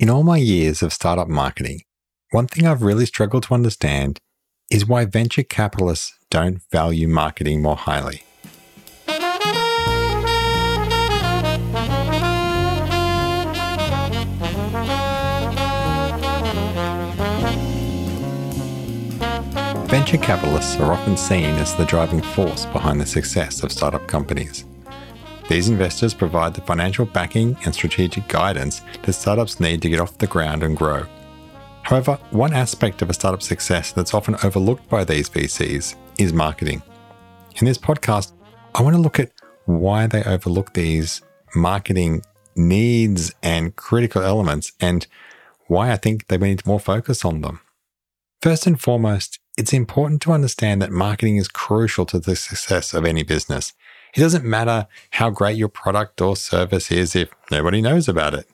In all my years of startup marketing, one thing I've really struggled to understand is why venture capitalists don't value marketing more highly. Venture capitalists are often seen as the driving force behind the success of startup companies. These investors provide the financial backing and strategic guidance that startups need to get off the ground and grow. However, one aspect of a startup success that's often overlooked by these VCs is marketing. In this podcast, I want to look at why they overlook these marketing needs and critical elements and why I think they need more focus on them. First and foremost, it's important to understand that marketing is crucial to the success of any business. It doesn't matter how great your product or service is if nobody knows about it.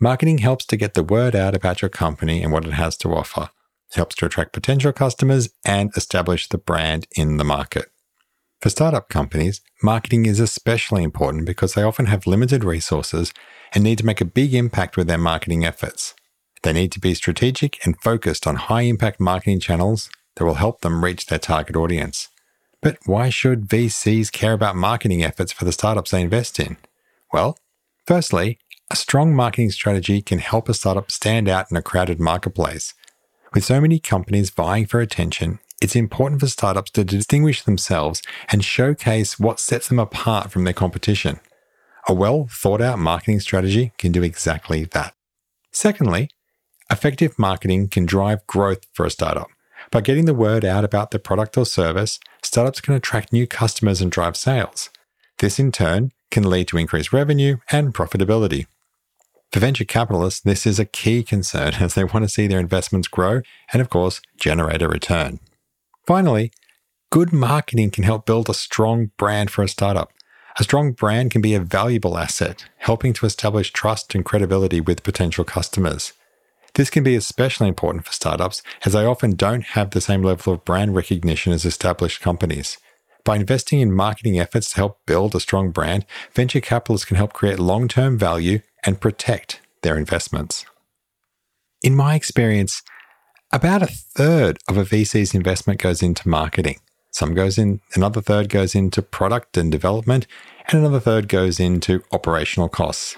Marketing helps to get the word out about your company and what it has to offer. It helps to attract potential customers and establish the brand in the market. For startup companies, marketing is especially important because they often have limited resources and need to make a big impact with their marketing efforts. They need to be strategic and focused on high impact marketing channels that will help them reach their target audience. But why should VCs care about marketing efforts for the startups they invest in? Well, firstly, a strong marketing strategy can help a startup stand out in a crowded marketplace. With so many companies vying for attention, it's important for startups to distinguish themselves and showcase what sets them apart from their competition. A well thought out marketing strategy can do exactly that. Secondly, effective marketing can drive growth for a startup. By getting the word out about their product or service, startups can attract new customers and drive sales. This in turn can lead to increased revenue and profitability. For venture capitalists, this is a key concern as they want to see their investments grow and, of course, generate a return. Finally, good marketing can help build a strong brand for a startup. A strong brand can be a valuable asset, helping to establish trust and credibility with potential customers. This can be especially important for startups as they often don't have the same level of brand recognition as established companies. By investing in marketing efforts to help build a strong brand, venture capitalists can help create long term value and protect their investments. In my experience, about a third of a VC's investment goes into marketing. Some goes in, another third goes into product and development, and another third goes into operational costs.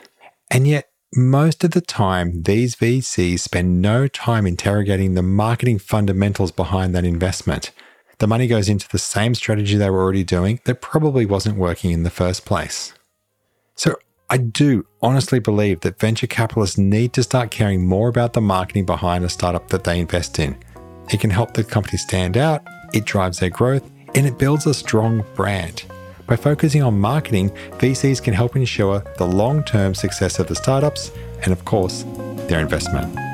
And yet, most of the time, these VCs spend no time interrogating the marketing fundamentals behind that investment. The money goes into the same strategy they were already doing that probably wasn't working in the first place. So, I do honestly believe that venture capitalists need to start caring more about the marketing behind a startup that they invest in. It can help the company stand out, it drives their growth, and it builds a strong brand. By focusing on marketing, VCs can help ensure the long term success of the startups and, of course, their investment.